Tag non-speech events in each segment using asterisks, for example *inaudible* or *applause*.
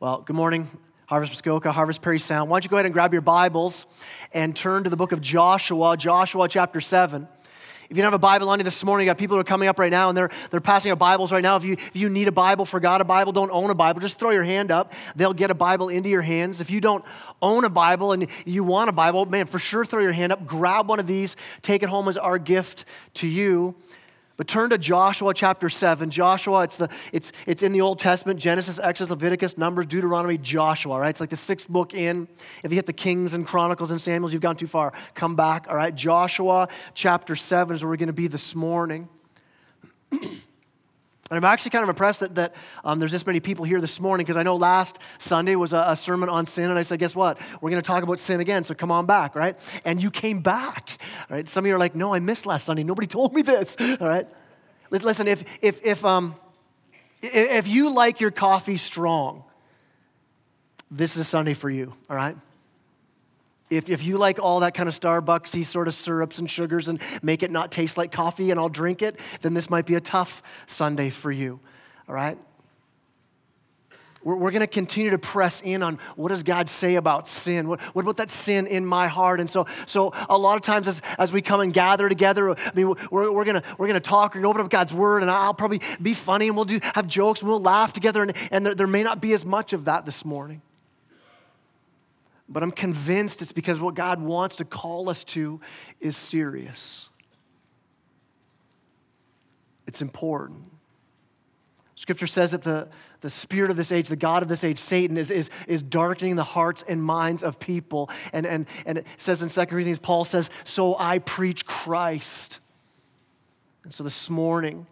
Well, good morning, Harvest Muskoka, Harvest Parry Sound. Why don't you go ahead and grab your Bibles and turn to the book of Joshua, Joshua chapter 7. If you don't have a Bible on you this morning, you got people who are coming up right now and they're, they're passing out Bibles right now. If you, if you need a Bible, forgot a Bible, don't own a Bible, just throw your hand up. They'll get a Bible into your hands. If you don't own a Bible and you want a Bible, man, for sure throw your hand up. Grab one of these, take it home as our gift to you. But turn to Joshua chapter 7. Joshua, it's, the, it's, it's in the Old Testament Genesis, Exodus, Leviticus, Numbers, Deuteronomy, Joshua, right? It's like the sixth book in. If you hit the Kings and Chronicles and Samuels, you've gone too far. Come back, all right? Joshua chapter 7 is where we're going to be this morning. *clears throat* And I'm actually kind of impressed that, that um, there's this many people here this morning because I know last Sunday was a, a, sermon on sin, and I said, guess what? We're going to talk about sin again, so come on back, right? And you came back, right? Some of you are like, no, I missed last Sunday. Nobody told me this, *laughs* all right? Listen, if, if, if, um, if you like your coffee strong, this is Sunday for you, all right? If, if you like all that kind of Starbucksy sort of syrups and sugars and make it not taste like coffee and I'll drink it, then this might be a tough Sunday for you. All right? We're, we're going to continue to press in on what does God say about sin? What, what about that sin in my heart? And so, so a lot of times as, as we come and gather together, I mean, we're, we're going to we're gonna talk and open up God's word and I'll probably be funny and we'll do, have jokes and we'll laugh together and, and there, there may not be as much of that this morning. But I'm convinced it's because what God wants to call us to is serious. It's important. Scripture says that the, the spirit of this age, the God of this age, Satan, is, is, is darkening the hearts and minds of people. And, and, and it says in 2 Corinthians, Paul says, So I preach Christ. And so this morning,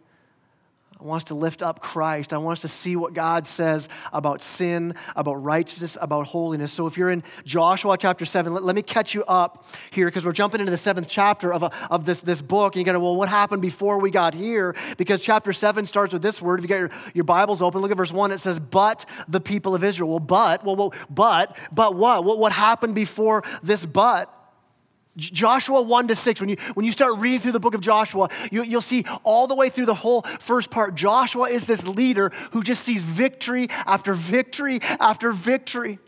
I want us to lift up Christ. I want us to see what God says about sin, about righteousness, about holiness. So, if you're in Joshua chapter 7, let, let me catch you up here because we're jumping into the seventh chapter of, a, of this, this book. And you're going to, well, what happened before we got here? Because chapter 7 starts with this word. If you got your, your Bibles open, look at verse 1. It says, But the people of Israel. Well, but, well, well but, but what? What, what happened before this but? Joshua 1 to 6, when you, when you start reading through the book of Joshua, you, you'll see all the way through the whole first part, Joshua is this leader who just sees victory after victory after victory.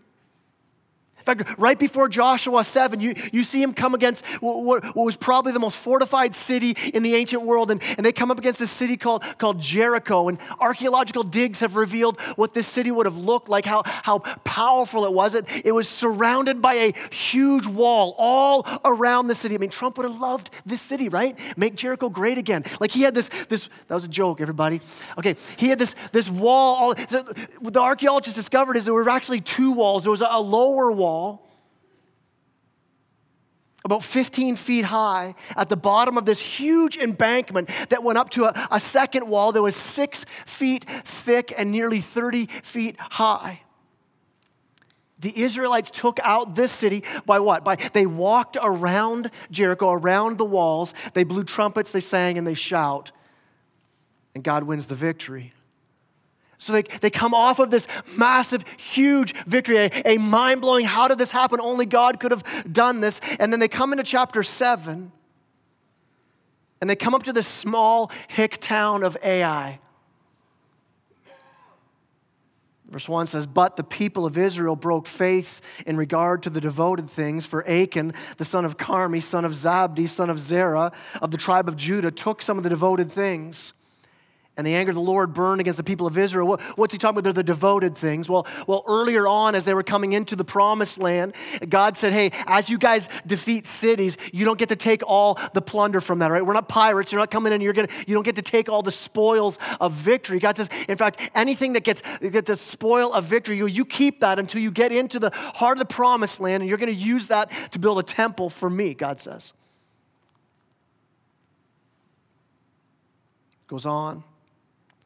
In fact, right before Joshua 7, you, you see him come against what, what, was probably the most fortified city in the ancient world. And, and they come up against this city called, called Jericho. And archaeological digs have revealed what this city would have looked like, how, how powerful it was. It, it was surrounded by a huge wall all around the city. I mean, Trump would have loved this city, right? Make Jericho great again. Like he had this, this that was a joke, everybody. Okay, he had this, this wall. All, the archaeologists discovered is there were actually two walls. There was a, a lower wall wall, about 15 feet high, at the bottom of this huge embankment that went up to a, a second wall that was six feet thick and nearly 30 feet high. The Israelites took out this city by what? By they walked around Jericho, around the walls. They blew trumpets, they sang, and they shout. And God wins the victory. So they, they come off of this massive, huge victory, a, a mind blowing, how did this happen? Only God could have done this. And then they come into chapter seven and they come up to this small hick town of Ai. Verse 1 says, But the people of Israel broke faith in regard to the devoted things, for Achan, the son of Carmi, son of Zabdi, son of Zerah, of the tribe of Judah, took some of the devoted things and the anger of the Lord burned against the people of Israel. What's he talking about? They're the devoted things. Well, well, earlier on, as they were coming into the promised land, God said, Hey, as you guys defeat cities, you don't get to take all the plunder from that, right? We're not pirates. You're not coming in, you're gonna, you don't get to take all the spoils of victory. God says, in fact, anything that gets, gets a spoil of victory, you, you keep that until you get into the heart of the promised land, and you're gonna use that to build a temple for me, God says. Goes on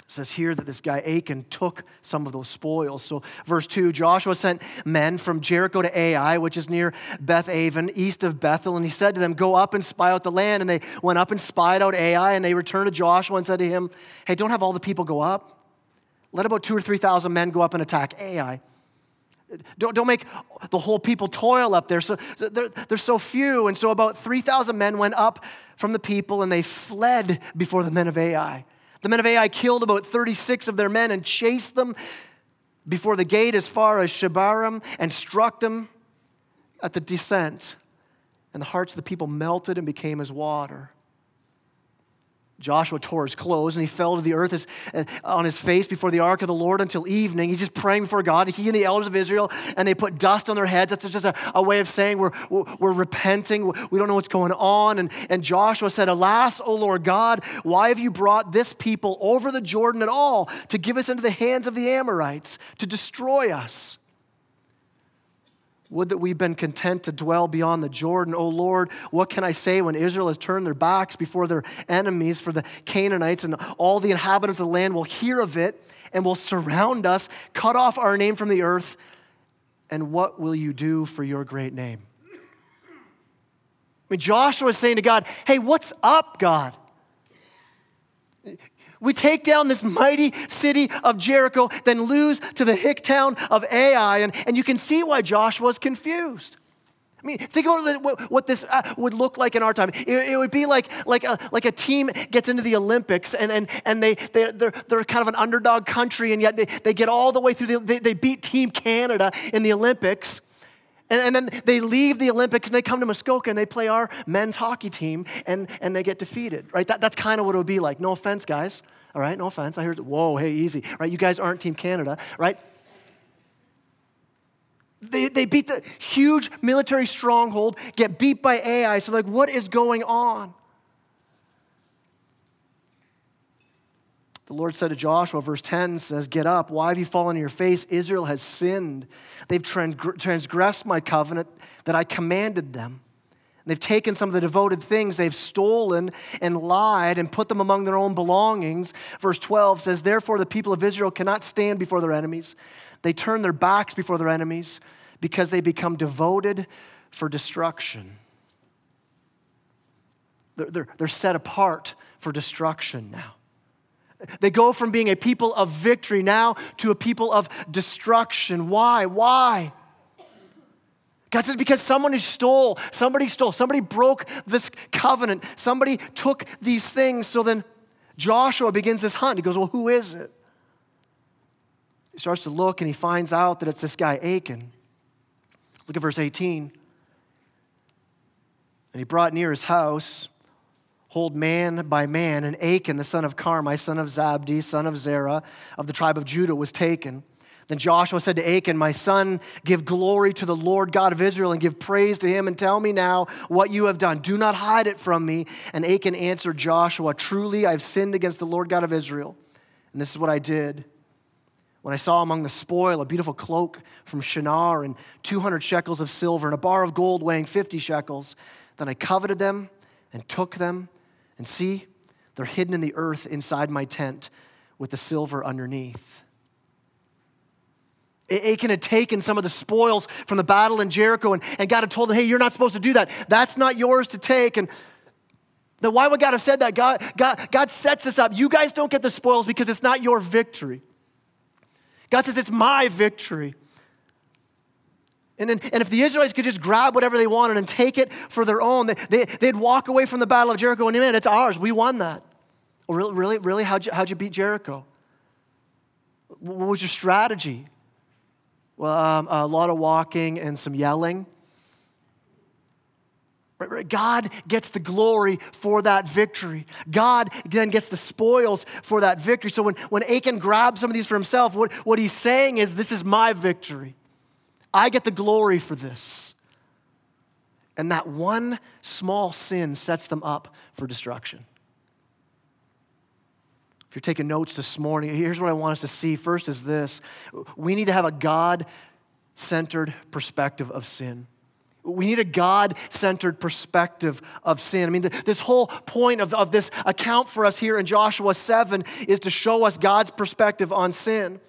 says here that this guy Achan took some of those spoils. So, verse 2 Joshua sent men from Jericho to Ai, which is near Beth Aven, east of Bethel, and he said to them, Go up and spy out the land. And they went up and spied out Ai, and they returned to Joshua and said to him, Hey, don't have all the people go up. Let about two or 3,000 men go up and attack Ai. Don't, don't make the whole people toil up there. So they're, they're so few. And so about 3,000 men went up from the people and they fled before the men of Ai. The men of Ai killed about 36 of their men and chased them before the gate as far as Shebarim and struck them at the descent. And the hearts of the people melted and became as water. Joshua tore his clothes and he fell to the earth uh, on his face before the ark of the Lord until evening. He's just praying before God. He and the elders of Israel, and they put dust on their heads. That's just a, a way of saying we're, we're repenting. We don't know what's going on. And, and Joshua said, Alas, O Lord God, why have you brought this people over the Jordan at all to give us into the hands of the Amorites to destroy us? Would that we've been content to dwell beyond the Jordan. O Lord, what can I say when Israel has turned their backs before their enemies, for the Canaanites and all the inhabitants of the land will hear of it and will surround us, cut off our name from the earth? And what will you do for your great name? I mean, Joshua is saying to God, Hey, what's up, God? We take down this mighty city of Jericho, then lose to the hick town of Ai. And, and you can see why Joshua was confused. I mean, think about what this uh, would look like in our time. It, it, would be like, like, a, like a team gets into the Olympics and, and, and they, they, they're, they're kind of an underdog country, and yet they, they get all the way through, the, they, they beat Team Canada in the Olympics. And, and, then they leave the Olympics and they come to Muskoka and they play our men's hockey team and, and they get defeated, right? That, that's kind of what it would be like. No offense, guys. All right, no offense. I heard, whoa, hey, easy. Right, you guys aren't Team Canada, right? They, they beat the huge military stronghold, get beat by Ai. So, like, what is going on? The Lord said to Joshua, verse 10 says, Get up. Why have you fallen on your face? Israel has sinned. They've transgressed my covenant that I commanded them. They've taken some of the devoted things, they've stolen and lied and put them among their own belongings. Verse 12 says, Therefore, the people of Israel cannot stand before their enemies. They turn their backs before their enemies because they become devoted for destruction. They're, they're, they're set apart for destruction now. They go from being a people of victory now to a people of destruction. Why? Why? God says, because someone stole, somebody stole, somebody broke this covenant, somebody took these things. So then Joshua begins this hunt. He goes, Well, who is it? He starts to look and he finds out that it's this guy, Achan. Look at verse 18. And he brought near his house hold man by man, and Achan, the son of Carmi, son of Zabdi, son of Zerah, of the tribe of Judah, was taken. Then Joshua said to Achan, My son, give glory to the Lord God of Israel and give praise to him and tell me now what you have done. Do not hide it from me. And Achan answered Joshua, Truly, I have sinned against the Lord God of Israel. And this is what I did. When I saw among the spoil a beautiful cloak from Shinar and 200 shekels of silver and a bar of gold weighing 50 shekels, then I coveted them and took them and see, they're hidden in the earth inside my tent with the silver underneath. Achan had taken some of the spoils from the battle in Jericho, and, and God had told him, hey, you're not supposed to do that. That's not yours to take. And then why would God have said that? God, God, God sets this up. You guys don't get the spoils because it's not your victory. God says, it's my victory. And, then, and if the Israelites could just grab whatever they wanted and take it for their own, they, they, would walk away from the Battle of Jericho and, man, it's ours. We won that. Really, really, really? How'd you, how'd you beat Jericho? What was your strategy? Well, um, a lot of walking and some yelling. God gets the glory for that victory. God then gets the spoils for that victory. So when, when Achan grabs some of these for himself, what, what he's saying is, This is my victory. I get the glory for this. And that one small sin sets them up for destruction. If you're taking notes this morning, here's what I want us to see. First is this we need to have a God centered perspective of sin. We need a God centered perspective of sin. I mean, this whole point of, of this account for us here in Joshua 7 is to show us God's perspective on sin.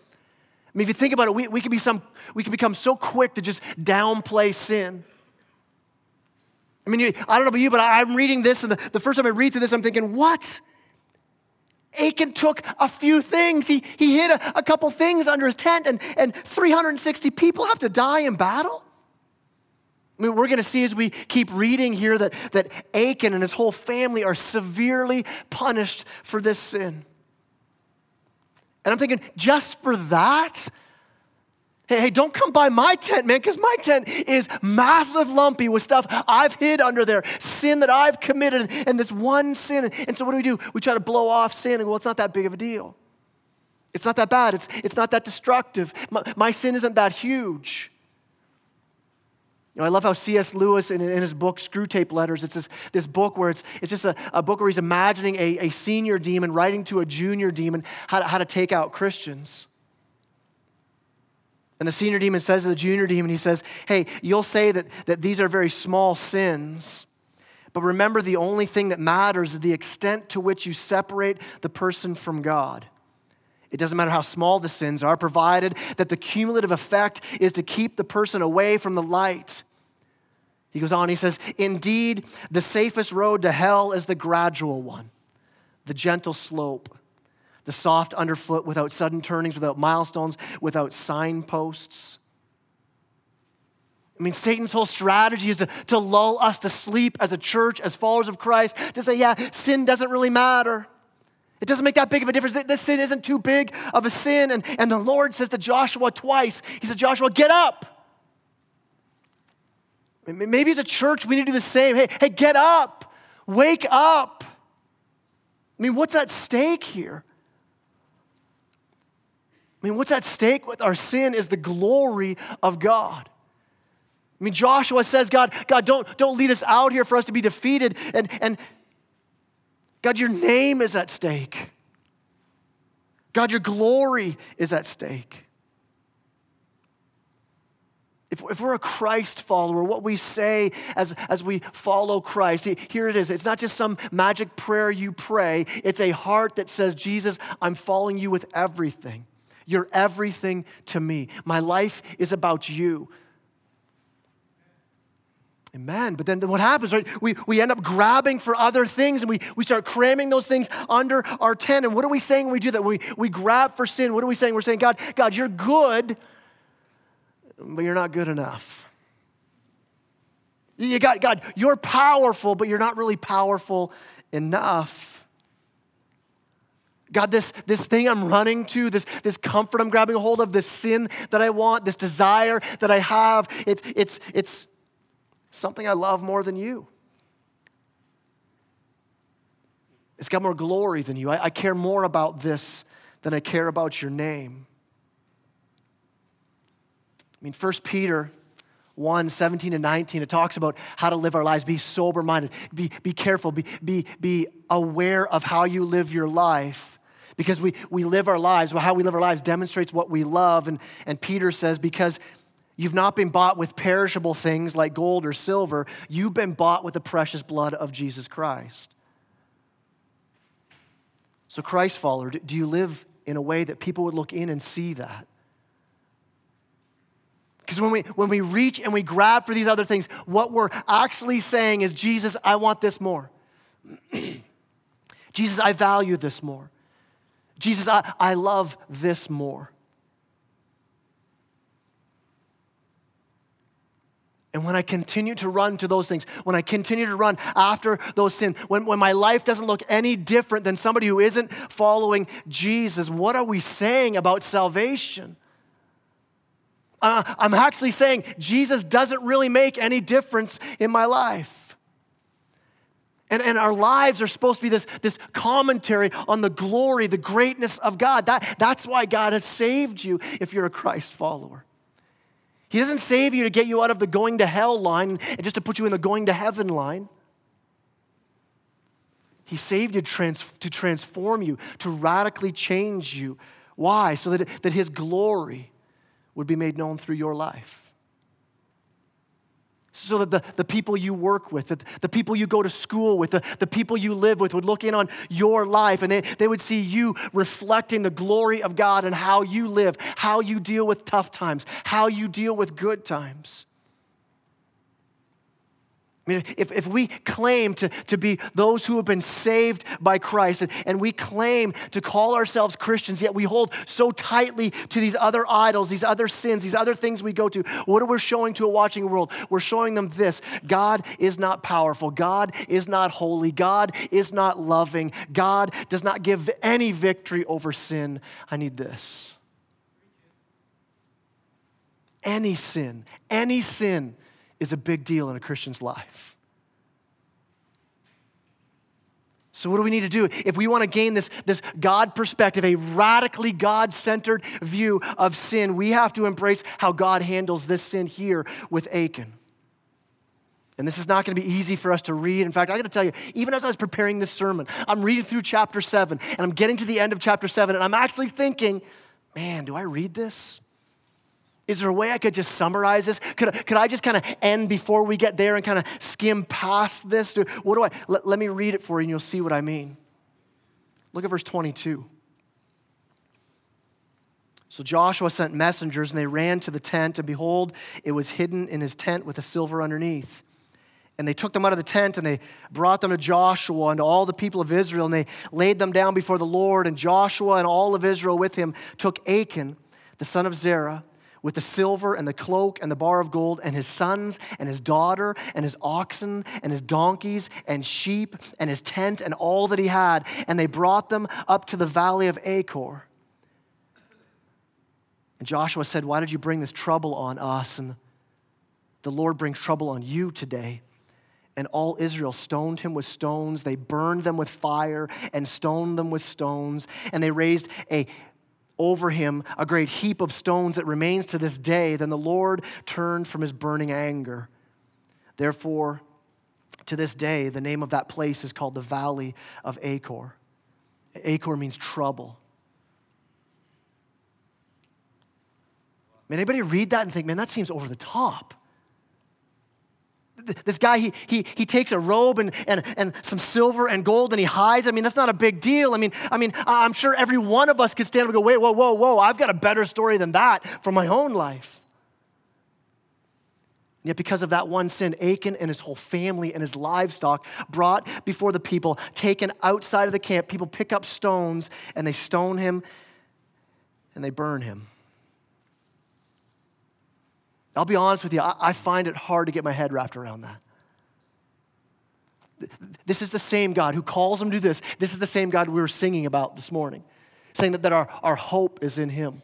I mean, if you think about it, we, we, can, be some, we can become so quick to just downplay sin. I mean, I don't know about you, but I'm reading this, and the, the first time I read through this, I'm thinking, what? Achan took a few things. He, he hid a, a couple things under his tent, and, and 360 people have to die in battle. I mean, we're going to see as we keep reading here that, that Achan and his whole family are severely punished for this sin. And I'm thinking, just for that, Hey, hey, don't come by my tent, man, because my tent is massive lumpy with stuff I've hid under there, sin that I've committed, and this one sin. And so what do we do? We try to blow off sin and go, well, it's not that big of a deal. It's not that bad. It's, it's not that destructive. My, my sin isn't that huge. You know, I love how C.S. Lewis, in, in his book Screwtape Letters, it's this, this book where it's, it's just a, a book where he's imagining a, a senior demon writing to a junior demon how to, how to take out Christians. And the senior demon says to the junior demon, he says, Hey, you'll say that, that these are very small sins, but remember the only thing that matters is the extent to which you separate the person from God. It doesn't matter how small the sins are, provided that the cumulative effect is to keep the person away from the light. He goes on, he says, Indeed, the safest road to hell is the gradual one, the gentle slope the soft underfoot without sudden turnings, without milestones, without signposts. I mean, Satan's whole strategy is to, to lull us to sleep as a church, as followers of Christ, to say, yeah, sin doesn't really matter. It doesn't make that big of a difference. This sin isn't too big of a sin. And, and the Lord says to Joshua twice, He said, Joshua, get up. Maybe as a church, we need to do the same. Hey, hey, get up. Wake up. I mean, what's at stake here? I mean, what's at stake with our sin is the glory of God. I mean, Joshua says, God, God, don't, don't lead us out here for us to be defeated. And, and God, your name is at stake. God, your glory is at stake. If, if we're a Christ follower, what we say as, as we follow Christ, here it is. It's not just some magic prayer you pray, it's a heart that says, Jesus, I'm following you with everything. You're everything to me. My life is about you. Amen. But then what happens, right? We, we end up grabbing for other things and we, we start cramming those things under our tent. And what are we saying when we do that? We, we grab for sin. What are we saying? We're saying, God, God, you're good, but you're not good enough. You got, God, you're powerful, but you're not really powerful enough. God, this, this thing I'm running to, this, this comfort I'm grabbing hold of, this sin that I want, this desire that I have, it's, it's, it's something I love more than you. It's got more glory than you. I, I care more about this than I care about your name. I mean, 1 Peter 1 17 and 19, it talks about how to live our lives. Be sober minded, be, be careful, be, be, be aware of how you live your life because we, we live our lives. Well, how we live our lives demonstrates what we love. And, and Peter says, because you've not been bought with perishable things like gold or silver, you've been bought with the precious blood of Jesus Christ. So, Christ follower, do you live in a way that people would look in and see that? Because when we, when we reach and we grab for these other things, what we're actually saying is, Jesus, I want this more. *clears throat* Jesus, I value this more. Jesus, I, I love this more. And when I continue to run to those things, when I continue to run after those sins, when, when my life doesn't look any different than somebody who isn't following Jesus, what are we saying about salvation? Uh, I'm actually saying Jesus doesn't really make any difference in my life. And, and our lives are supposed to be this, this commentary on the glory, the greatness of God. That, that's why God has saved you if you're a Christ follower. He doesn't save you to get you out of the going to hell line and just to put you in the going to heaven line. He saved you to, trans, to transform you, to radically change you. Why? So that, that His glory would be made known through your life so that the, the people you work with, the, the people you go to school with, the, the people you live with would look in on your life and they, they would see you reflecting the glory of God and how you live, how you deal with tough times, how you deal with good times. I mean, if, if we claim to, to be those who have been saved by Christ and, and we claim to call ourselves Christians, yet we hold so tightly to these other idols, these other sins, these other things we go to, what are we showing to a watching world? We're showing them this God is not powerful, God is not holy, God is not loving, God does not give any victory over sin. I need this. any sin, any sin is a big deal in a Christian's life. So, what do we need to do? If we want to gain this, this God perspective, a radically God centered view of sin, we have to embrace how God handles this sin here with Achan. And this is not going to be easy for us to read. In fact, I got to tell you, even as I was preparing this sermon, I'm reading through chapter seven, and I'm getting to the end of chapter seven, and I'm actually thinking, man, do I read this? Is there a way I could just summarize this? Could, could I just kind of end before we get there and kind of skim past this? What do I, let, let me read it for you and you'll see what I mean. Look at verse 22. So Joshua sent messengers and they ran to the tent, and behold, it was hidden in his tent with a silver underneath. And they took them out of the tent and they brought them to Joshua and to all the people of Israel, and they laid them down before the Lord. And Joshua and all of Israel with him took Achan, the son of Zerah, with the silver and the cloak and the bar of gold, and his sons and his daughter and his oxen and his donkeys and sheep and his tent and all that he had. And they brought them up to the valley of Achor. And Joshua said, Why did you bring this trouble on us? And the Lord brings trouble on you today. And all Israel stoned him with stones. They burned them with fire and stoned them with stones. And they raised a over him a great heap of stones that remains to this day. Then the Lord turned from his burning anger. Therefore, to this day, the name of that place is called the Valley of Achor. Achor means trouble. Man, anybody read that and think, man, that seems over the top? This guy, he, he, he takes a robe and, and, and some silver and gold and he hides. I mean, that's not a big deal. I mean, I mean, I'm sure every one of us could stand up and go, wait, whoa, whoa, whoa, I've got a better story than that for my own life. Yet, because of that one sin, Achan and his whole family and his livestock brought before the people, taken outside of the camp, people pick up stones and they stone him and they burn him. I'll be honest with you, I, find it hard to get my head wrapped around that. This is the same God who calls him to this. This is the same God we were singing about this morning, saying that, that our, our hope is in him.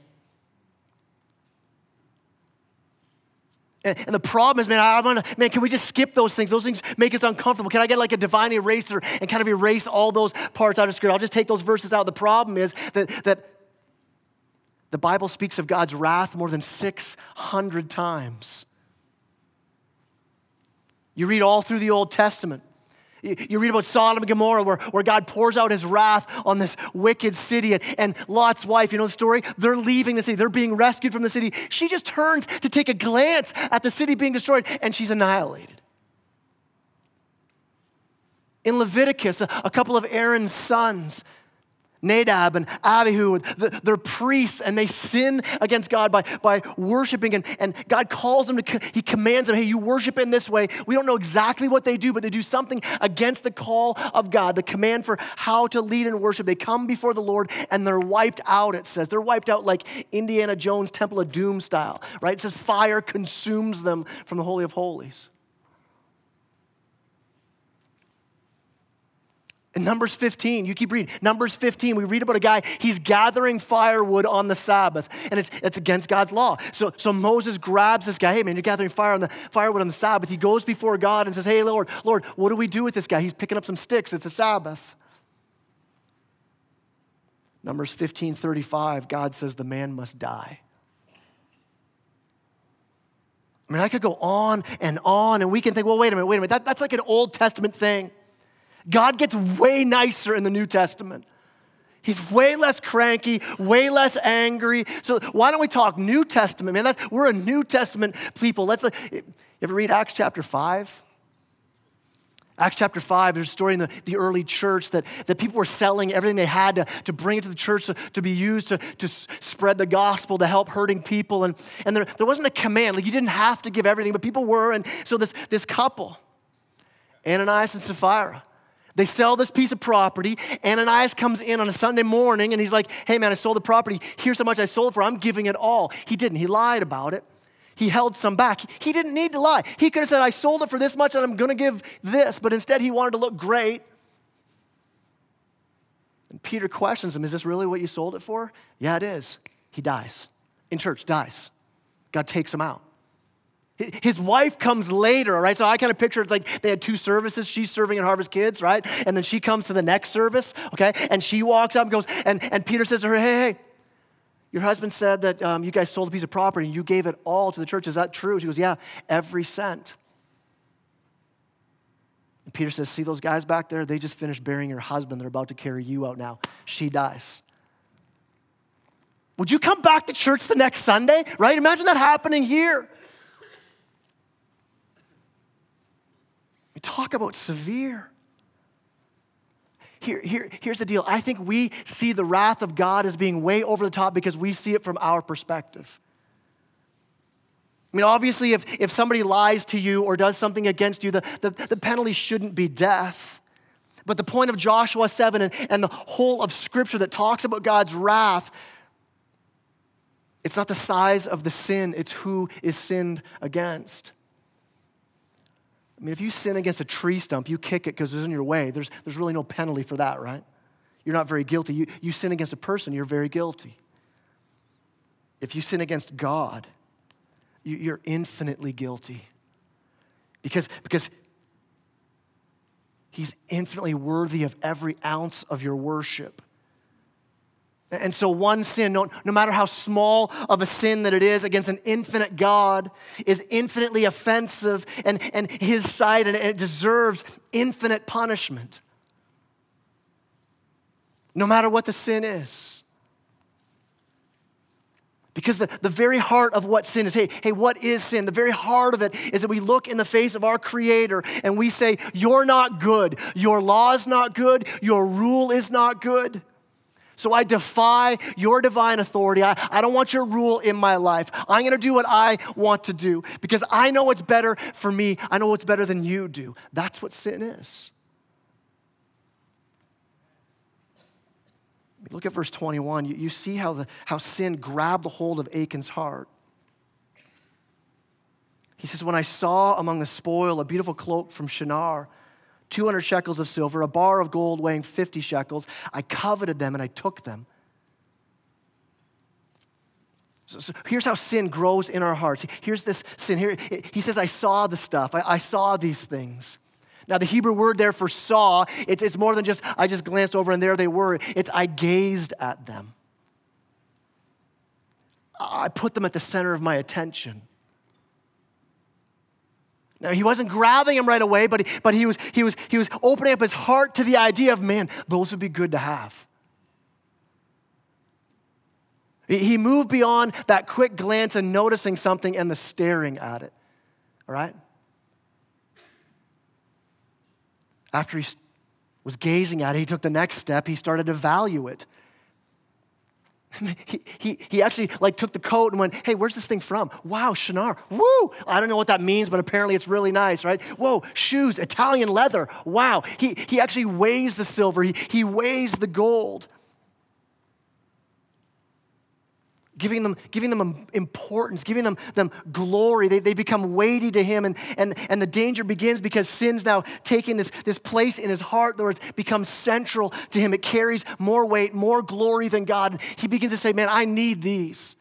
And, and the problem is, man, I want to, man, can we just skip those things? Those things make us uncomfortable. Can I get like a divine eraser and kind of erase all those parts out of Scripture? I'll just take those verses out. The problem is that, that the Bible speaks of God's wrath more than 600 times. You read all through the Old Testament. You read about Sodom and Gomorrah, where, where God pours out his wrath on this wicked city. And, and Lot's wife, you know the story? They're leaving the city, they're being rescued from the city. She just turns to take a glance at the city being destroyed, and she's annihilated. In Leviticus, a, a couple of Aaron's sons, Nadab and Abihu, and they're priests and they sin against God by, by worshiping. And, and God calls them to, He commands them, hey, you worship in this way. We don't know exactly what they do, but they do something against the call of God, the command for how to lead in worship. They come before the Lord and they're wiped out, it says. They're wiped out like Indiana Jones' Temple of Doom style, right? It says fire consumes them from the Holy of Holies. In Numbers 15, you keep reading. Numbers 15, we read about a guy, he's gathering firewood on the Sabbath, and it's, it's against God's law. So, so Moses grabs this guy, hey man, you're gathering fire on the firewood on the Sabbath. He goes before God and says, Hey Lord, Lord, what do we do with this guy? He's picking up some sticks, it's a Sabbath. Numbers 15, 35, God says the man must die. I mean, I could go on and on, and we can think, well, wait a minute, wait a minute. That, that's like an Old Testament thing. God gets way nicer in the New Testament. He's way less cranky, way less angry. So why don't we talk New Testament, man? That's, we're a New Testament people. Let's. Uh, you ever read Acts chapter five? Acts chapter 5, there's a story in the, the early church that, that people were selling everything they had to, to bring it to the church to, to be used to, to spread the gospel, to help hurting people. And, and there, there wasn't a command, like you didn't have to give everything, but people were. And so this, this couple, Ananias and Sapphira, they sell this piece of property. Ananias comes in on a Sunday morning and he's like, hey man, I sold the property. Here's how much I sold for. I'm giving it all. He didn't. He lied about it. He held some back. He didn't need to lie. He could have said, I sold it for this much and I'm going to give this. But instead, he wanted to look great. And Peter questions him, Is this really what you sold it for? Yeah, it is. He dies. In church, dies. God takes him out. His wife comes later, right? So I kind of picture it like they had two services. She's serving at Harvest Kids, right? And then she comes to the next service, okay? And she walks up and goes, and, and Peter says to her, hey, hey, your husband said that um, you guys sold a piece of property and you gave it all to the church. Is that true? She goes, yeah, every cent. And Peter says, see those guys back there? They just finished burying your husband. They're about to carry you out now. She dies. Would you come back to church the next Sunday? Right? Imagine that happening here. Talk about severe. Here, here, here's the deal. I think we see the wrath of God as being way over the top because we see it from our perspective. I mean, obviously, if, if somebody lies to you or does something against you, the, the, the penalty shouldn't be death. But the point of Joshua 7 and, and the whole of Scripture that talks about God's wrath, it's not the size of the sin, it's who is sinned against. I mean, if you sin against a tree stump, you kick it because it's in your way. There's, there's really no penalty for that, right? You're not very guilty. You, you sin against a person, you're very guilty. If you sin against God, you, you're infinitely guilty. Because, because He's infinitely worthy of every ounce of your worship. And so, one sin, no, no, matter how small of a sin that it is against an infinite God, is infinitely offensive and, and his side, and it deserves infinite punishment. No matter what the sin is. Because the, the very heart of what sin is, hey, hey, what is sin? The very heart of it is that we look in the face of our Creator and we say, You're not good. Your law is not good. Your rule is not good. So I defy your divine authority. I, I don't want your rule in my life. I'm going to do what I want to do because I know what's better for me. I know what's better than you do. That's what sin is. Look at verse 21. You, you see how, the, how sin grabbed the hold of Achan's heart. He says, When I saw among the spoil a beautiful cloak from Shinar, 200 shekels of silver, a bar of gold weighing 50 shekels. I coveted them and I took them. So, so here's how sin grows in our hearts. Here's this sin. Here, he says, I saw the stuff, I, I saw these things. Now, the Hebrew word there for saw, it's, it's more than just I just glanced over and there they were. It's I gazed at them. I put them at the center of my attention. Now, he wasn't grabbing him right away, but, he, but he, was, he, was, he was opening up his heart to the idea of, man, those would be good to have. He moved beyond that quick glance and noticing something and the staring at it. All right? After he was gazing at it, he took the next step. He started to value it. *laughs* he, he, he actually like took the coat and went, hey, where's this thing from? Wow, Shinar. Woo! I don't know what that means, but apparently it's really nice, right? Whoa, shoes, Italian leather. Wow. He, he actually weighs the silver. He, he weighs the gold. Giving them, giving them um, importance, giving them, them glory. They, they become weighty to him. And, and, and the danger begins because sin's now taking this, this place in his heart where it's become central to him. It carries more weight, more glory than God. He begins to say, Man, I need these.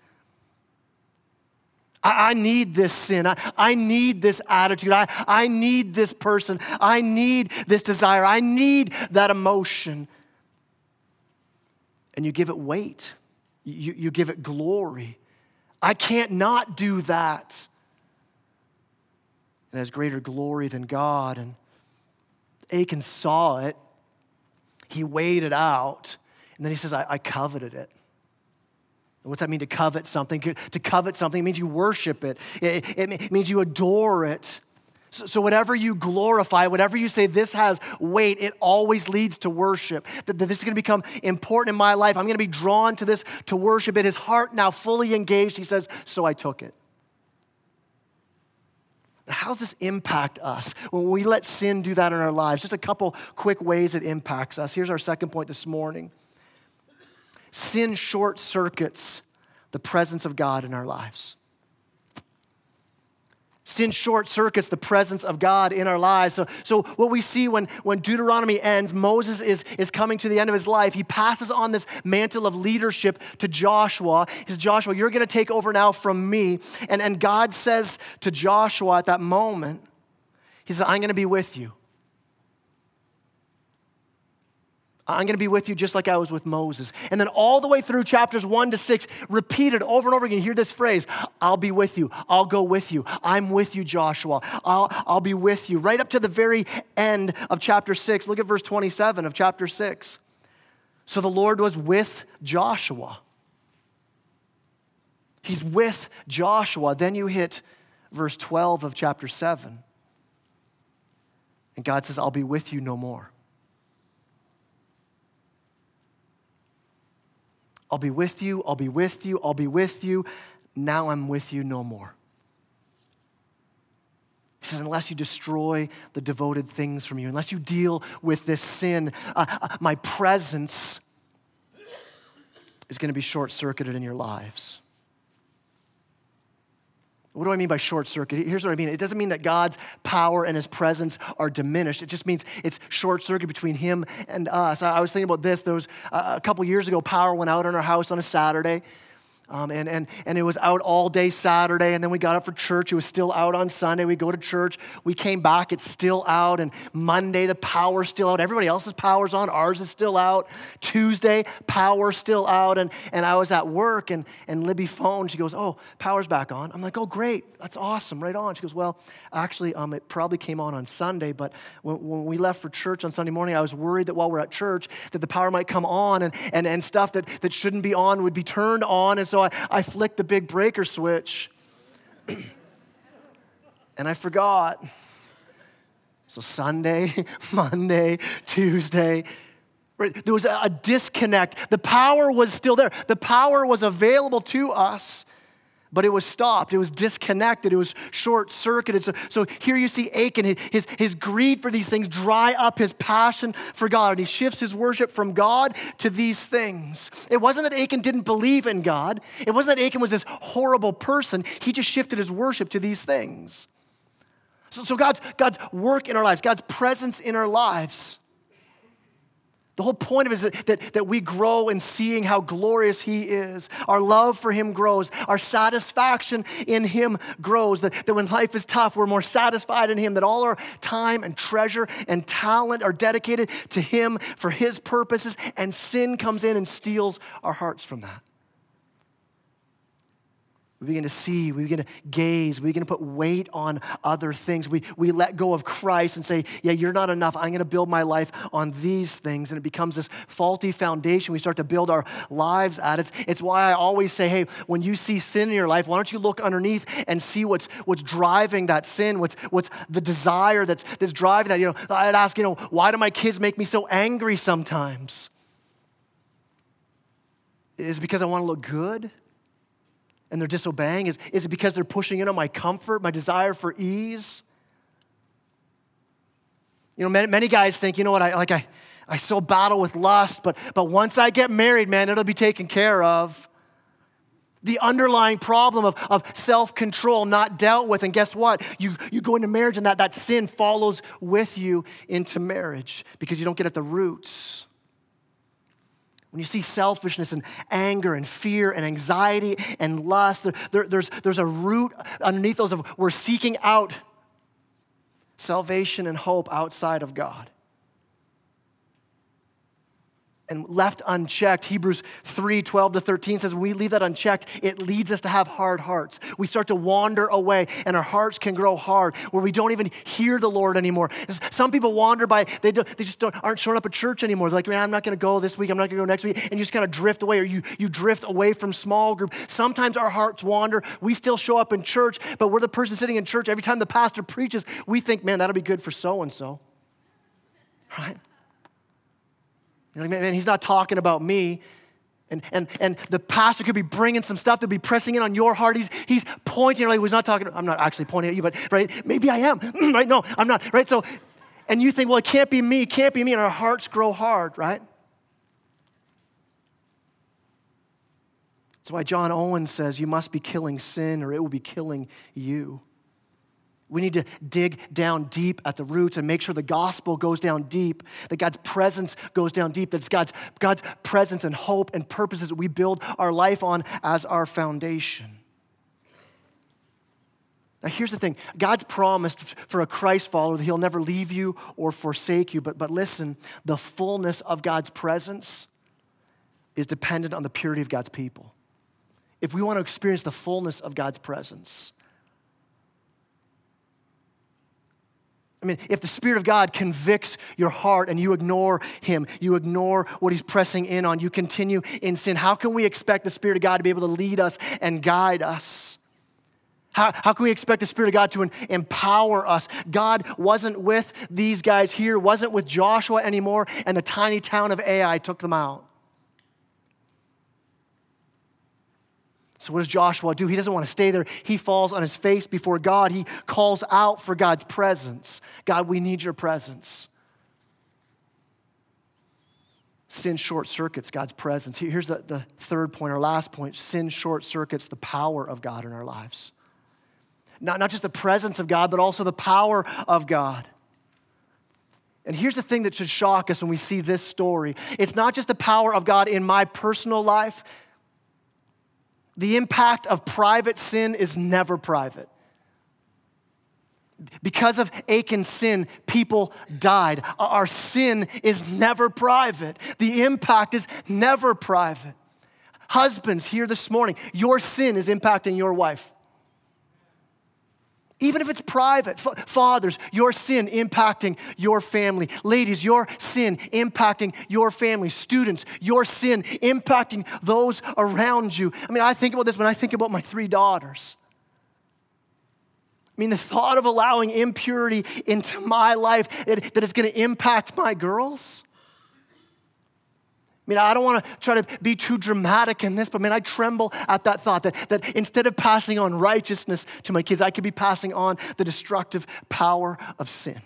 I, I need this sin. I, I need this attitude. I, I need this person. I need this desire. I need that emotion. And you give it weight. You, you give it glory. I can't not do that. It has greater glory than God. And Achan saw it. He weighed it out. And then he says, I, I coveted it. What's that mean to covet something? To covet something means you worship it, it, it means you adore it. So, so, whatever you glorify, whatever you say this has weight, it always leads to worship. That, that this is going to become important in my life. I'm going to be drawn to this to worship it. His heart now fully engaged. He says, So I took it. How does this impact us when we let sin do that in our lives? Just a couple quick ways it impacts us. Here's our second point this morning sin short circuits the presence of God in our lives. Sin short circuits the presence of God in our lives. So, so what we see when, when Deuteronomy ends, Moses is, is coming to the end of his life. He passes on this mantle of leadership to Joshua. He says, Joshua, you're going to take over now from me. And, and God says to Joshua at that moment, He says, I'm going to be with you. I'm going to be with you just like I was with Moses. And then all the way through chapters one to six, repeated over and over again, hear this phrase I'll be with you. I'll go with you. I'm with you, Joshua. I'll, I'll be with you. Right up to the very end of chapter six. Look at verse 27 of chapter six. So the Lord was with Joshua. He's with Joshua. Then you hit verse 12 of chapter 7. And God says, I'll be with you no more. I'll be with you, I'll be with you, I'll be with you. Now I'm with you no more. He says, unless you destroy the devoted things from you, unless you deal with this sin, uh, uh, my presence is going to be short circuited in your lives. What do I mean by short circuit? Here's what I mean. It doesn't mean that God's power and his presence are diminished. It just means it's short circuit between him and us. I was thinking about this. There was a couple years ago, power went out in our house on a Saturday. Um, and, and, and it was out all day Saturday, and then we got up for church. It was still out on Sunday. We go to church. We came back, it's still out. And Monday, the power's still out. Everybody else's power's on, ours is still out. Tuesday, power's still out. And, and I was at work, and, and Libby phoned. She goes, Oh, power's back on. I'm like, Oh, great. That's awesome. Right on. She goes, Well, actually, um, it probably came on on Sunday, but when, when we left for church on Sunday morning, I was worried that while we're at church, that the power might come on and, and, and stuff that, that shouldn't be on would be turned on. And so I, I flicked the big breaker switch *clears throat* and I forgot. So Sunday, *laughs* Monday, Tuesday, right, there was a, a disconnect. The power was still there, the power was available to us but it was stopped. It was disconnected. It was short circuited. So, so here you see Achan, his, his greed for these things dry up his passion for God. And he shifts his worship from God to these things. It wasn't that Achan didn't believe in God, it wasn't that Achan was this horrible person. He just shifted his worship to these things. So, so God's, God's work in our lives, God's presence in our lives the whole point of it is that, that, we grow in seeing how glorious He is. Our love for Him grows. Our satisfaction in Him grows. That, that when life is tough, we're more satisfied in Him. That all our time and treasure and talent are dedicated to Him for His purposes. And sin comes in and steals our hearts from that. We begin to see, we begin to gaze, we begin to put weight on other things. We, we let go of Christ and say, Yeah, you're not enough. I'm going to build my life on these things. And it becomes this faulty foundation. We start to build our lives at it. It's, why I always say, Hey, when you see sin in your life, why don't you look underneath and see what's, what's driving that sin? What's, what's the desire that's, that's driving that? You know, I'd ask, you know, why do my kids make me so angry sometimes? Is because I want to look good? And they're disobeying? Is, is it because they're pushing in on my comfort, my desire for ease? You know, many, many guys think, you know what, I like I, I so battle with lust, but but once I get married, man, it'll be taken care of. The underlying problem of, of self-control not dealt with. And guess what? You, you go into marriage and that, that sin follows with you into marriage because you don't get at the roots. When you see selfishness and anger and fear and anxiety and lust, there, there, there's, there's a root underneath those of we're seeking out salvation and hope outside of God and left unchecked, Hebrews 3 12 to 13 says, when we leave that unchecked, it leads us to have hard hearts. We start to wander away, and our hearts can grow hard where we don't even hear the Lord anymore. Some people wander by, they, do, they just don't, aren't showing up at church anymore. They're like, man, I'm not going to go this week, I'm not going to go next week. And you just kind of drift away, or you, you drift away from small group. Sometimes our hearts wander. We still show up in church, but we're the person sitting in church. Every time the pastor preaches, we think, man, that'll be good for so and so. Right? You know, man, he's not talking about me. And, and, and the pastor could be bringing some stuff that would be pressing in on your heart. He's, he's pointing, like, he's not talking, I'm not actually pointing at you, but, right, maybe I am, *clears throat* right? No, I'm not, right? So, and you think, well, it can't be me, it can't be me, and our hearts grow hard, right? That's why John Owen says, you must be killing sin or it will be killing you. We need to dig down deep at the roots and make sure the gospel goes down deep, that God's presence goes down deep, that it's God's, God's presence and hope and purposes that we build our life on as our foundation. Now, here's the thing God's promised for a Christ follower that He'll never leave you or forsake you. But, but listen, the fullness of God's presence is dependent on the purity of God's people. If we want to experience the fullness of God's presence, I mean, if the Spirit of God convicts your heart and you ignore Him, you ignore what He's pressing in on, you continue in sin, how can we expect the Spirit of God to be able to lead us and guide us? How, how can we expect the Spirit of God to empower us? God wasn't with these guys here, wasn't with Joshua anymore, and the tiny town of Ai took them out. So, what does Joshua do? He doesn't want to stay there. He falls on his face before God. He calls out for God's presence. God, we need your presence. Sin short circuits God's presence. Here's the, the third point, our last point sin short circuits the power of God in our lives. Not, not just the presence of God, but also the power of God. And here's the thing that should shock us when we see this story it's not just the power of God in my personal life the impact of private sin is never private. Because of Achan's sin, people died. Our sin is never private. The impact is never private. Husbands, here this morning, your sin is impacting your wife even if it's private. F- fathers, your sin impacting your family. Ladies, your sin impacting your family. Students, your sin impacting those around you. I mean, I think about this when I think about my three daughters. I mean, the thought of allowing impurity into my life that, that is going to impact my girls I mean, I don't want to try to be too dramatic in this, but man, I tremble at that thought that, that instead of passing on righteousness to my kids, I could be passing on the destructive power of sin.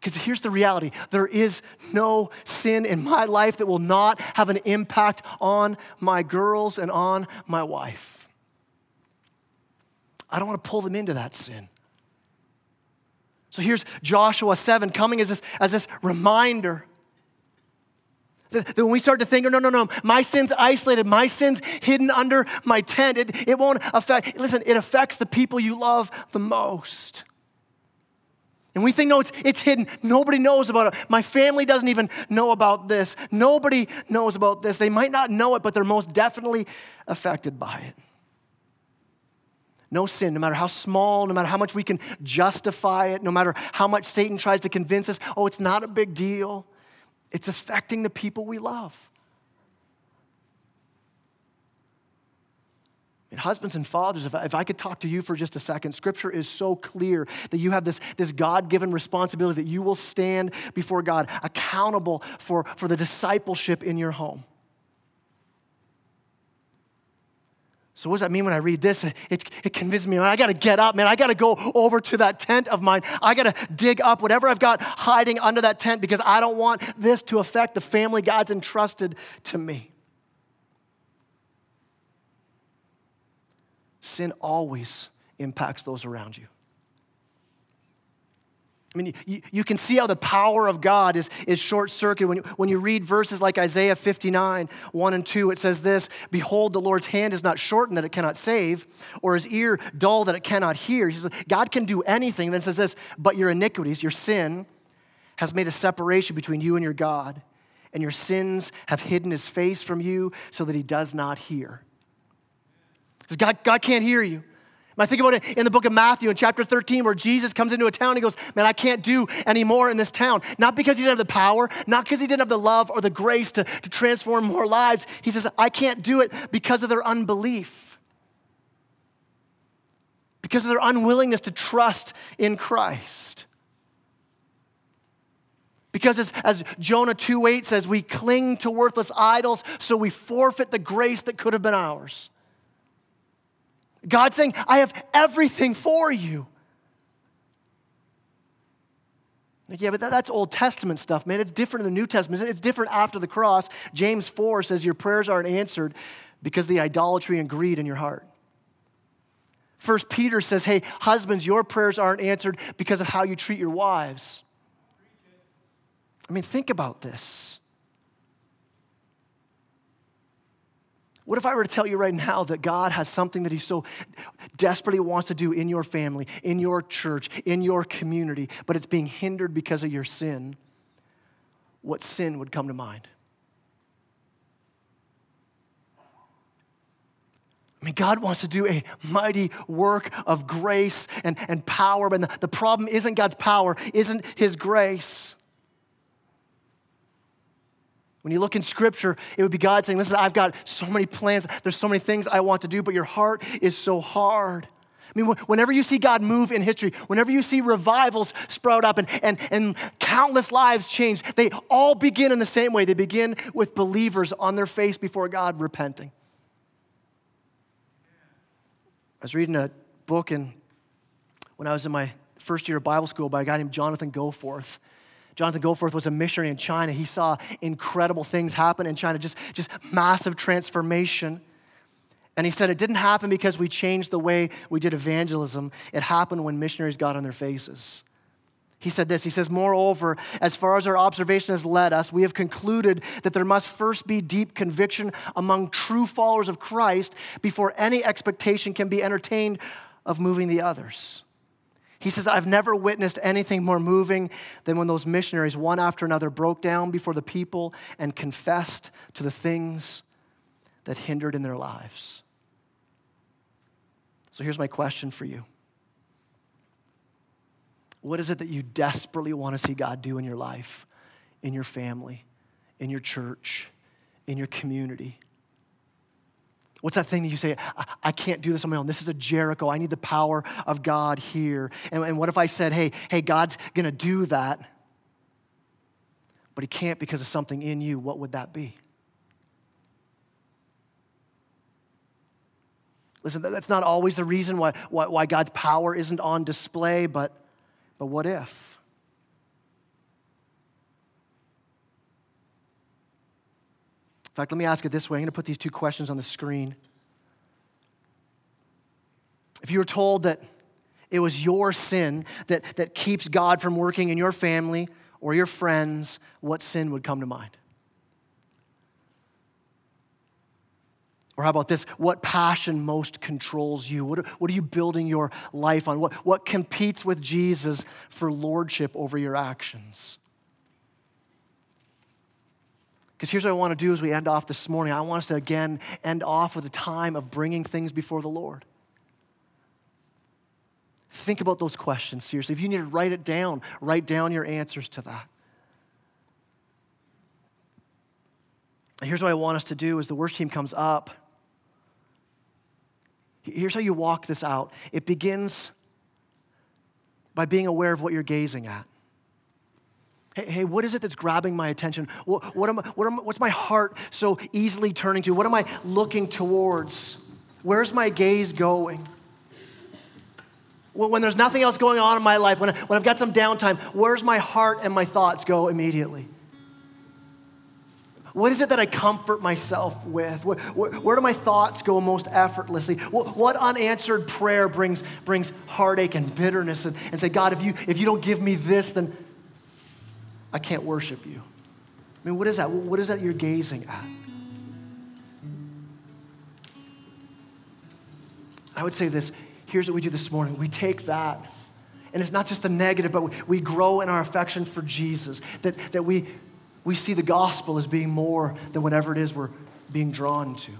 Because here's the reality there is no sin in my life that will not have an impact on my girls and on my wife. I don't want to pull them into that sin. So here's Joshua 7 coming as this, as this reminder that when we start to think, oh, no, no, no, my sin's isolated, my sin's hidden under my tent, it, it won't affect, listen, it affects the people you love the most. And we think, no, it's, it's hidden. Nobody knows about it. My family doesn't even know about this. Nobody knows about this. They might not know it, but they're most definitely affected by it. No sin, no matter how small, no matter how much we can justify it, no matter how much Satan tries to convince us, oh, it's not a big deal. It's affecting the people we love. And husbands and fathers, if I, if I could talk to you for just a second, scripture is so clear that you have this, this God given responsibility that you will stand before God accountable for, for the discipleship in your home. So, what does that mean when I read this? It, it convinces me, man, I got to get up, man. I got to go over to that tent of mine. I got to dig up whatever I've got hiding under that tent because I don't want this to affect the family God's entrusted to me. Sin always impacts those around you. I mean, you, you can see how the power of God is, is short circuited. When, when you read verses like Isaiah 59, 1 and 2, it says this Behold, the Lord's hand is not shortened that it cannot save, or his ear dull that it cannot hear. He says, God can do anything. Then says this, But your iniquities, your sin, has made a separation between you and your God, and your sins have hidden his face from you so that he does not hear. God, God can't hear you. I think about it in the book of Matthew in chapter 13, where Jesus comes into a town and he goes, Man, I can't do anymore in this town. Not because he didn't have the power, not because he didn't have the love or the grace to, to transform more lives. He says, I can't do it because of their unbelief, because of their unwillingness to trust in Christ. Because as, as Jonah 2 8 says, we cling to worthless idols, so we forfeit the grace that could have been ours. God saying, I have everything for you. Like, yeah, but that, that's Old Testament stuff, man. It's different in the New Testament. It's different after the cross. James 4 says, Your prayers aren't answered because of the idolatry and greed in your heart. First Peter says, hey, husbands, your prayers aren't answered because of how you treat your wives. I mean, think about this. What if I were to tell you right now that God has something that He so desperately wants to do in your family, in your church, in your community, but it's being hindered because of your sin? What sin would come to mind? I mean, God wants to do a mighty work of grace and, and power, but the, the problem isn't God's power, isn't His grace. When you look in scripture, it would be God saying, Listen, I've got so many plans. There's so many things I want to do, but your heart is so hard. I mean, whenever you see God move in history, whenever you see revivals sprout up and, and, and countless lives change, they all begin in the same way. They begin with believers on their face before God repenting. I was reading a book in, when I was in my first year of Bible school by a guy named Jonathan Goforth. Jonathan Goforth was a missionary in China. He saw incredible things happen in China, just, just massive transformation. And he said it didn't happen because we changed the way we did evangelism, it happened when missionaries got on their faces. He said this He says, Moreover, as far as our observation has led us, we have concluded that there must first be deep conviction among true followers of Christ before any expectation can be entertained of moving the others. He says, I've never witnessed anything more moving than when those missionaries, one after another, broke down before the people and confessed to the things that hindered in their lives. So here's my question for you What is it that you desperately want to see God do in your life, in your family, in your church, in your community? What's that thing that you say, I, I, can't do this on my own? This is a Jericho. I need the power of God here. And, and what if I said, hey, hey, God's going to do that, but he can't because of something in you? What would that be? Listen, that's not always the reason why, why, why God's power isn't on display, but, but what if? In fact, let me ask it this way. I'm going to put these two questions on the screen. If you were told that it was your sin that, that keeps God from working in your family or your friends, what sin would come to mind? Or how about this? What passion most controls you? What, what are you building your life on? What, what competes with Jesus for lordship over your actions? Because here's what I want to do as we end off this morning. I want us to again end off with a time of bringing things before the Lord. Think about those questions seriously. If you need to write it down, write down your answers to that. And here's what I want us to do as the worship team comes up. Here's how you walk this out it begins by being aware of what you're gazing at. Hey, hey, what is it that's grabbing my attention? What, what am, what am, what's my heart so easily turning to? What am I looking towards? Where's my gaze going? When there's nothing else going on in my life, when, I, when I've got some downtime, where's my heart and my thoughts go immediately? What is it that I comfort myself with? Where, where, where do my thoughts go most effortlessly? What, what, unanswered prayer brings, brings heartache and bitterness and, and say, God, if you, if you don't give me this, then I can't worship you. I mean, what is that? What is that you're gazing at? I would say this here's what we do this morning we take that, and it's not just the negative, but we grow in our affection for Jesus, that, that we, we see the gospel as being more than whatever it is we're being drawn to.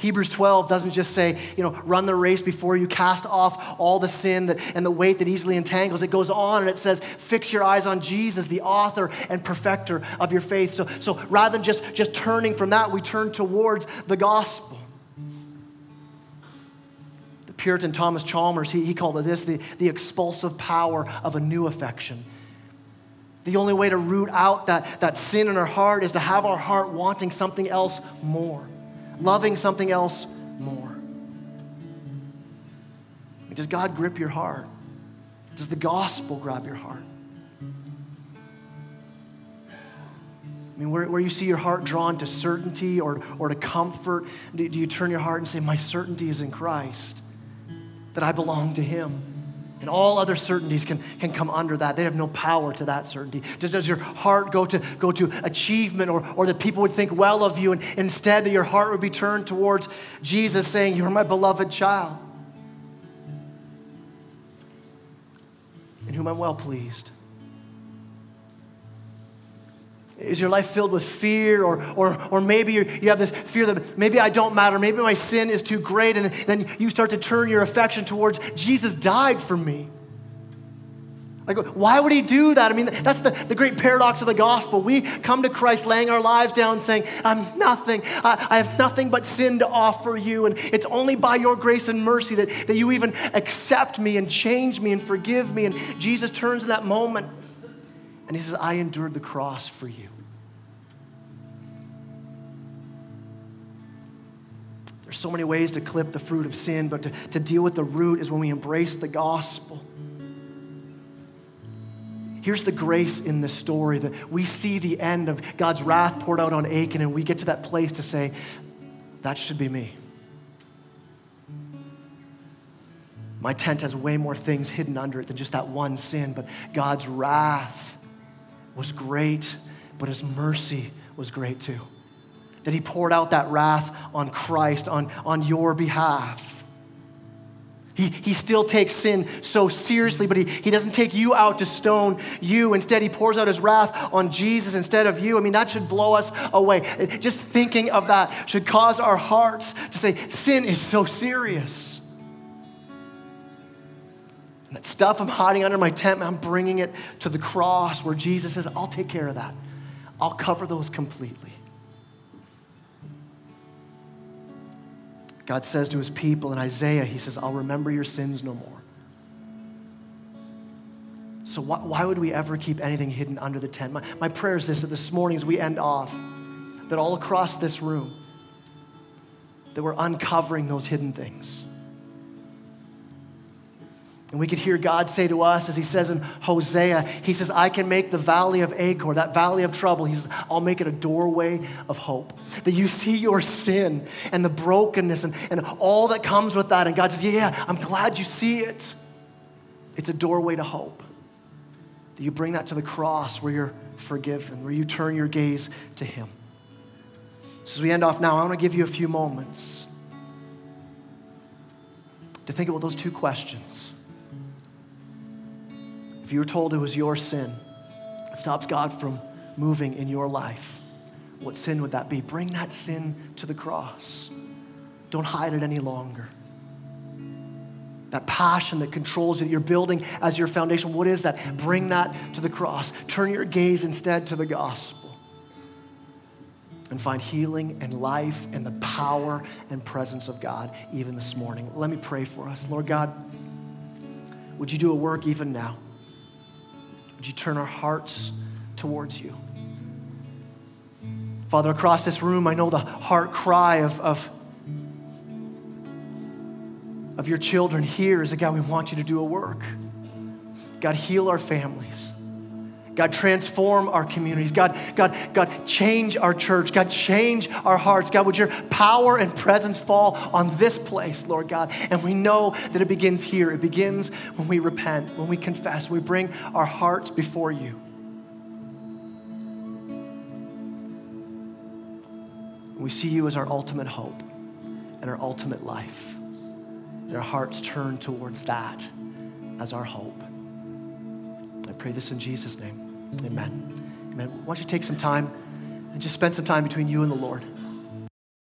Hebrews 12 doesn't just say, you know, run the race before you cast off all the sin that, and the weight that easily entangles. It goes on and it says, fix your eyes on Jesus, the author and perfecter of your faith. So, so rather than just, just turning from that, we turn towards the gospel. The Puritan Thomas Chalmers, he, he called it this the, the expulsive power of a new affection. The only way to root out that, that sin in our heart is to have our heart wanting something else more loving something else more? Does God grip your heart? Does the gospel grab your heart? I mean, where, where you see your heart drawn to certainty or, or to comfort, do, do you turn your heart and say, My certainty is in Christ, that I belong to Him? And all other certainties can, can come under that. They have no power to that certainty. Does, does your heart go to, go to achievement or, or that people would think well of you and instead that your heart would be turned towards Jesus saying, You're my beloved child, in whom I'm well pleased? Is your life filled with fear? Or, or, or maybe you have this fear that maybe I don't matter, maybe my sin is too great, and then you start to turn your affection towards Jesus died for me. Like, why would he do that? I mean, that's the, the great paradox of the gospel. We come to Christ laying our lives down saying, I'm nothing. I, I have nothing but sin to offer you. And it's only by your grace and mercy that, that you even accept me and change me and forgive me. And Jesus turns in that moment and he says, I endured the cross for you. There's so many ways to clip the fruit of sin, but to, to deal with the root is when we embrace the gospel. Here's the grace in the story that we see the end of God's wrath poured out on Achan, and we get to that place to say, that should be me. My tent has way more things hidden under it than just that one sin, but God's wrath was great, but his mercy was great too. That he poured out that wrath on Christ, on, on your behalf. He, he still takes sin so seriously, but he, he doesn't take you out to stone you. Instead, he pours out his wrath on Jesus instead of you. I mean, that should blow us away. Just thinking of that should cause our hearts to say, sin is so serious. That stuff I'm hiding under my tent, I'm bringing it to the cross where Jesus says, I'll take care of that. I'll cover those completely. God says to his people in Isaiah, He says, I'll remember your sins no more. So, why, why would we ever keep anything hidden under the tent? My, my prayer is this that this morning, as we end off, that all across this room, that we're uncovering those hidden things and we could hear God say to us, as he says in Hosea, he says, I can make the valley of Achor, that valley of trouble, he says, I'll make it a doorway of hope. That you see your sin and the brokenness and, and all that comes with that. And God says, Yeah, I'm glad you see it. It's a doorway to hope. That you bring that to the cross where you're forgiven, where you turn your gaze to him. So as we end off now, I want to give you a few moments to think about those two questions. If you were told it was your sin, it stops God from moving in your life, what sin would that be? Bring that sin to the cross. Don't hide it any longer. That passion that controls it, you're building as your foundation, what is that? Bring that to the cross. Turn your gaze instead to the gospel and find healing and life and the power and presence of God even this morning. Let me pray for us. Lord God, would you do a work even now? Would you turn our hearts towards you? Father, across this room, I know the heart cry of, of, of your children here is that God, we want you to do a work. God, heal our families. God, transform our communities. God, God, God, change our church. God, change our hearts. God, would your power and presence fall on this place, Lord God? And we know that it begins here. It begins when we repent, when we confess, we bring our hearts before you. We see you as our ultimate hope and our ultimate life. And our hearts turn towards that as our hope. Pray this in Jesus' name. Amen. Amen. Why don't you take some time and just spend some time between you and the Lord?